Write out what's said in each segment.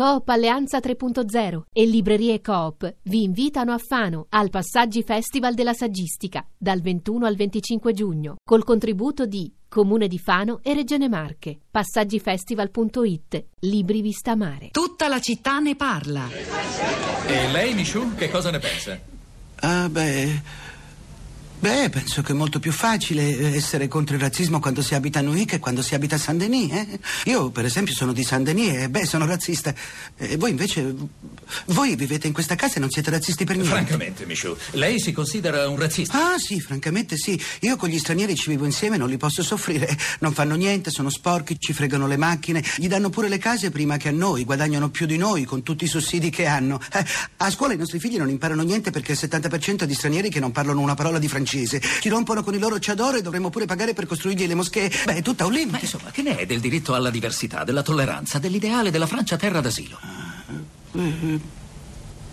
Coop Alleanza 3.0 e Librerie Coop vi invitano a Fano al Passaggi Festival della Saggistica dal 21 al 25 giugno col contributo di Comune di Fano e Regione Marche. Passaggifestival.it Libri Vista Mare. Tutta la città ne parla. E lei, Michou, che cosa ne pensa? Ah, beh. Beh, penso che è molto più facile essere contro il razzismo quando si abita a Nui che quando si abita a Saint-Denis. Eh? Io, per esempio, sono di Saint-Denis e, beh, sono razzista. E voi invece. Voi vivete in questa casa e non siete razzisti per niente. Francamente, Michou, lei si considera un razzista? Ah, sì, francamente sì. Io con gli stranieri ci vivo insieme e non li posso soffrire. Non fanno niente, sono sporchi, ci fregano le macchine, gli danno pure le case prima che a noi, guadagnano più di noi con tutti i sussidi che hanno. Eh, a scuola i nostri figli non imparano niente perché il 70% è di stranieri che non parlano una parola di francese. Ci rompono con i loro ciadoro e dovremmo pure pagare per costruirgli le moschee. Beh, è tutta un Ma limite. insomma, che ne è del diritto alla diversità, della tolleranza, dell'ideale della Francia terra d'asilo?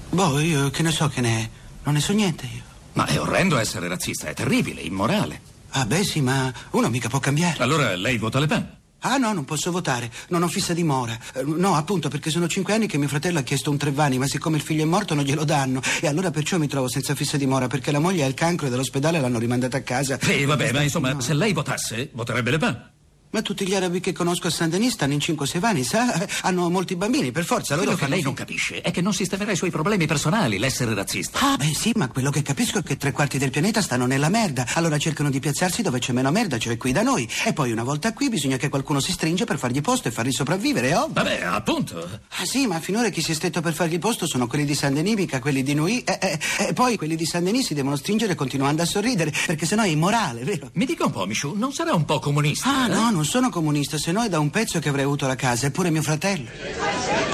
Boh, io che ne so che ne è. Non ne so niente io. Ma è orrendo essere razzista, è terribile, immorale. Ah, beh, sì, ma uno mica può cambiare. Allora lei vota Le Pen? Ah no, non posso votare, non ho fissa dimora. Eh, No, appunto, perché sono cinque anni che mio fratello ha chiesto un Trevani, ma siccome il figlio è morto non glielo danno. E allora perciò mi trovo senza fissa dimora, perché la moglie ha il cancro e dall'ospedale l'hanno rimandata a casa. Sì, vabbè, ma insomma, No. se lei votasse, voterebbe Le Pen. Ma tutti gli arabi che conosco a Saint-Denis stanno in 5-6 anni, sa? Hanno molti bambini, per forza. Loro Quello che lei non capisce è che non sistemerà i suoi problemi personali l'essere razzista. Ah, beh sì, ma quello che capisco è che tre quarti del pianeta stanno nella merda. Allora cercano di piazzarsi dove c'è meno merda, cioè qui da noi. E poi una volta qui bisogna che qualcuno si stringe per fargli posto e farli sopravvivere, ovvio. Vabbè, appunto. Ah sì, ma finora chi si è stretto per fargli posto sono quelli di San Denis, mica quelli di Nui. E, e- e poi quelli di San Denis si devono stringere continuando a sorridere, perché sennò è immorale, vero? Mi dica un po', Michou, non sarà un po' comunista? Ah eh? no, non sono comunista, se no è da un pezzo che avrei avuto la casa, eppure mio fratello.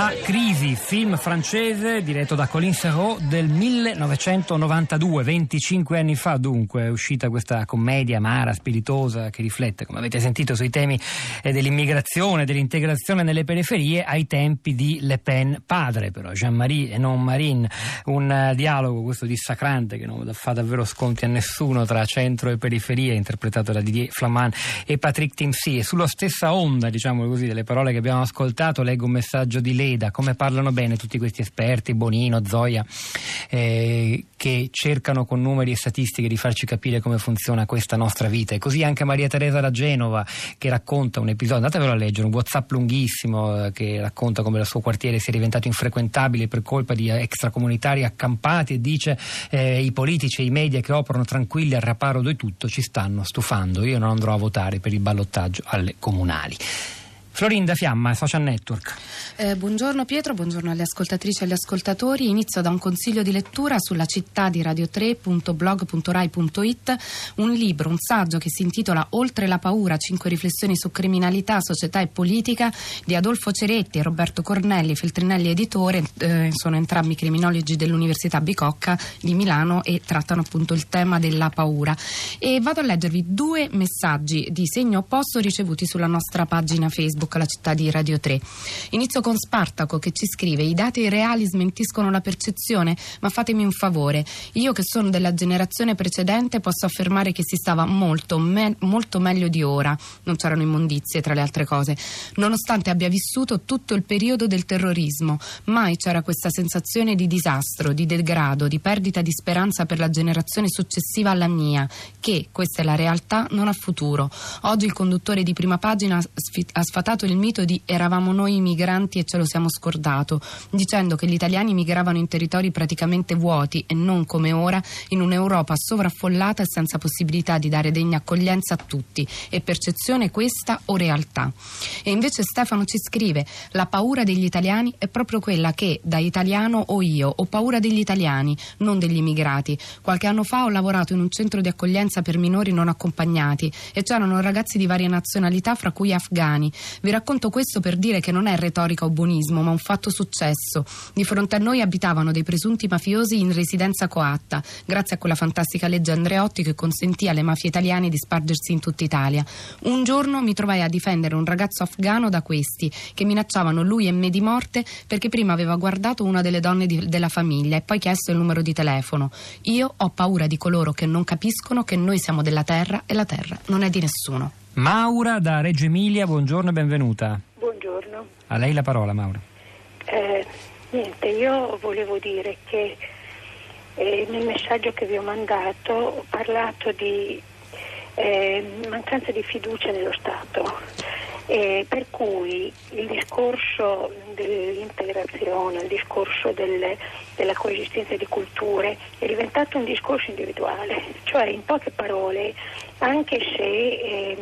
La crisi, film francese diretto da Colin Serrault del 1992, 25 anni fa dunque, è uscita questa commedia amara, spiritosa che riflette, come avete sentito, sui temi eh, dell'immigrazione, dell'integrazione nelle periferie ai tempi di Le Pen padre, però Jean-Marie e non Marine, un eh, dialogo questo dissacrante che non fa davvero sconti a nessuno tra centro e periferia, interpretato da Didier Flamand e Patrick Timsi. E sulla stessa onda, diciamo così, delle parole che abbiamo ascoltato, leggo un messaggio di Leda, come parlano bene tutti questi esperti, Bonino, Zoia, eh, che cercano con numeri e statistiche di farci capire come funziona questa nostra vita. E così anche Maria Teresa da Genova, che racconta un episodio, andatevelo a leggere, un WhatsApp lunghissimo eh, che racconta come il suo quartiere sia diventato infrequentabile per colpa di extracomunitari accampati e dice eh, i politici e i media che operano tranquilli al raparo di tutto ci stanno stufando. Io non andrò a votare per il ballottaggio alle comunali. Florinda Fiamma, Social Network. Eh, buongiorno Pietro, buongiorno alle ascoltatrici e agli ascoltatori. Inizio da un consiglio di lettura sulla città di radio3.blog.rai.it, un libro, un saggio che si intitola Oltre la paura, cinque riflessioni su criminalità, società e politica di Adolfo Ceretti e Roberto Cornelli, Feltrinelli editore, eh, sono entrambi criminologi dell'Università Bicocca di Milano e trattano appunto il tema della paura. E vado a leggervi due messaggi di segno opposto ricevuti sulla nostra pagina Facebook, la città di Radio 3. Inizio con Spartaco che ci scrive: I dati reali smentiscono la percezione, ma fatemi un favore. Io, che sono della generazione precedente, posso affermare che si stava molto, me- molto meglio di ora. Non c'erano immondizie, tra le altre cose. Nonostante abbia vissuto tutto il periodo del terrorismo, mai c'era questa sensazione di disastro, di degrado, di perdita di speranza per la generazione successiva alla mia, che, questa è la realtà, non ha futuro. Oggi il conduttore di prima pagina ha sfi- sfatato il mito di eravamo noi i migranti e ce lo siamo scordato, dicendo che gli italiani migravano in territori praticamente vuoti e non come ora in un'Europa sovraffollata e senza possibilità di dare degna accoglienza a tutti. È percezione questa o realtà? E invece Stefano ci scrive: La paura degli italiani è proprio quella che, da italiano o io, ho paura degli italiani, non degli immigrati. Qualche anno fa ho lavorato in un centro di accoglienza per minori non accompagnati e c'erano ragazzi di varie nazionalità, fra cui afghani. Vi racconto questo per dire che non è retorica o buonismo, ma un fatto successo. Di fronte a noi abitavano dei presunti mafiosi in residenza coatta, grazie a quella fantastica legge Andreotti che consentì alle mafie italiane di spargersi in tutta Italia. Un giorno mi trovai a difendere un ragazzo afghano da questi, che minacciavano lui e me di morte perché prima aveva guardato una delle donne di- della famiglia e poi chiesto il numero di telefono. Io ho paura di coloro che non capiscono che noi siamo della terra e la terra non è di nessuno. Maura da Reggio Emilia, buongiorno e benvenuta. Buongiorno. A lei la parola, Maura. Eh, niente, io volevo dire che eh, nel messaggio che vi ho mandato ho parlato di eh, mancanza di fiducia nello Stato. Eh, per cui il discorso dell'integrazione, il discorso delle, della coesistenza di culture è diventato un discorso individuale, cioè in poche parole, anche se eh,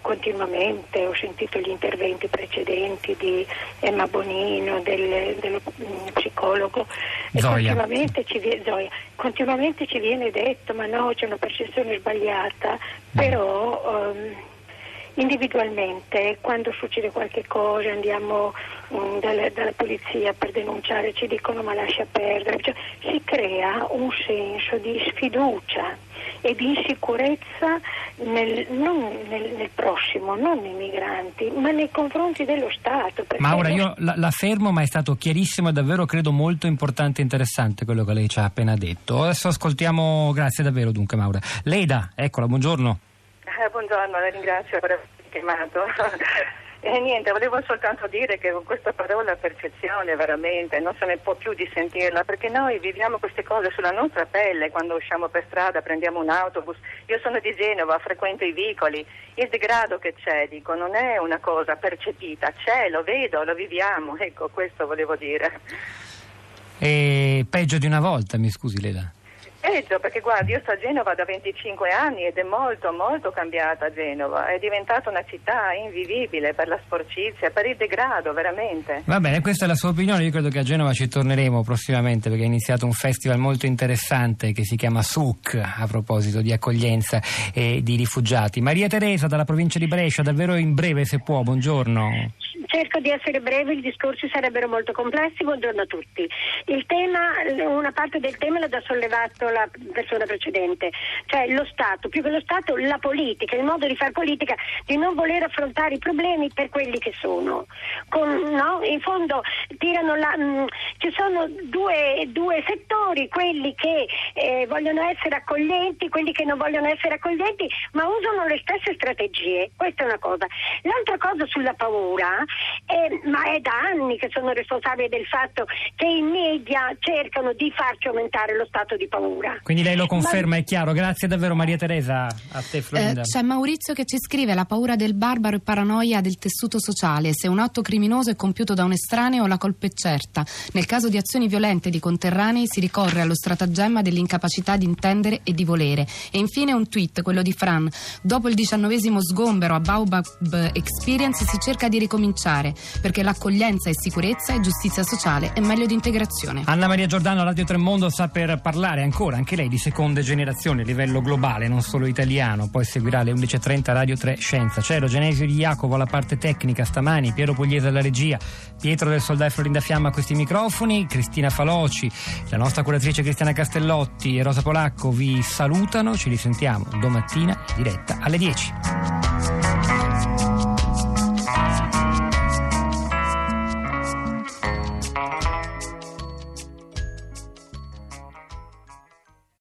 continuamente ho sentito gli interventi precedenti di Emma Bonino, del, dello mm, psicologo, continuamente ci, Zoia, continuamente ci, viene detto ma no c'è una percezione sbagliata, però... Um, individualmente quando succede qualche cosa andiamo um, dalla, dalla, polizia per denunciare ci dicono ma lascia perdere cioè, si crea un senso di sfiducia e di insicurezza nel, non nel, nel, prossimo, non nei migranti, ma nei confronti dello Stato. Maura, io la, la, fermo, ma è stato chiarissimo e davvero credo molto importante e interessante quello che lei ci ha appena detto. Adesso ascoltiamo, grazie davvero dunque Maura. Leda, eccola, buongiorno. Eh, buongiorno, la ringrazio per aver chiamato. E niente, volevo soltanto dire che con questa parola percezione veramente non se ne può più di sentirla perché noi viviamo queste cose sulla nostra pelle quando usciamo per strada, prendiamo un autobus. Io sono di Genova, frequento i vicoli. Il degrado che c'è, dico, non è una cosa percepita, c'è, lo vedo, lo viviamo. Ecco, questo volevo dire. E peggio di una volta, mi scusi Peggio perché guardi, io sto a Genova da 25 anni ed è molto molto cambiata Genova, è diventata una città invivibile per la sporcizia, per il degrado veramente. Va bene, questa è la sua opinione, io credo che a Genova ci torneremo prossimamente perché è iniziato un festival molto interessante che si chiama SUC a proposito di accoglienza e di rifugiati. Maria Teresa dalla provincia di Brescia, davvero in breve se può, buongiorno. Cerco di essere breve, i discorsi sarebbero molto complessi, buongiorno a tutti. Tema, una parte del tema l'ha già sollevato la persona precedente, cioè lo Stato, più che lo Stato la politica, il modo di fare politica, di non voler affrontare i problemi per quelli che sono. Con, no? In fondo la, mh, mm, ci sono due, due, settori, quelli che eh, vogliono essere accoglienti, quelli che non vogliono essere accoglienti, ma usano le stesse strategie. Questa è una cosa. L'altra cosa sulla paura, eh, ma è da anni che sono responsabile del fatto che i media cercano di farci aumentare lo stato di paura paura. Quindi lei lo conferma, Ma... è chiaro. Grazie davvero Maria Teresa, a te Florinda. Eh, c'è Maurizio che ci scrive la paura del barbaro e paranoia del tessuto sociale. Se un atto criminoso è compiuto da un estraneo la colpa è certa. Nel caso di azioni violente di conterranei si ricorre allo stratagemma dell'incapacità di intendere e di volere. E infine un tweet, quello di Fran. Dopo il diciannovesimo sgombero a Baobab Experience si cerca di ricominciare perché l'accoglienza è sicurezza e giustizia sociale è meglio di integrazione. Anna Maria Giordano, Radio Tremondo, sta per parlare ancora anche lei di seconda generazione a livello globale, non solo italiano. Poi seguirà alle 11.30 Radio 3 Scienza. Cielo, Genesio di Jacopo alla parte tecnica stamani, Piero Pugliese alla regia, Pietro del Soldai Florinda Fiamma a questi microfoni, Cristina Faloci, la nostra curatrice Cristiana Castellotti e Rosa Polacco vi salutano. Ci risentiamo domattina in diretta alle 10.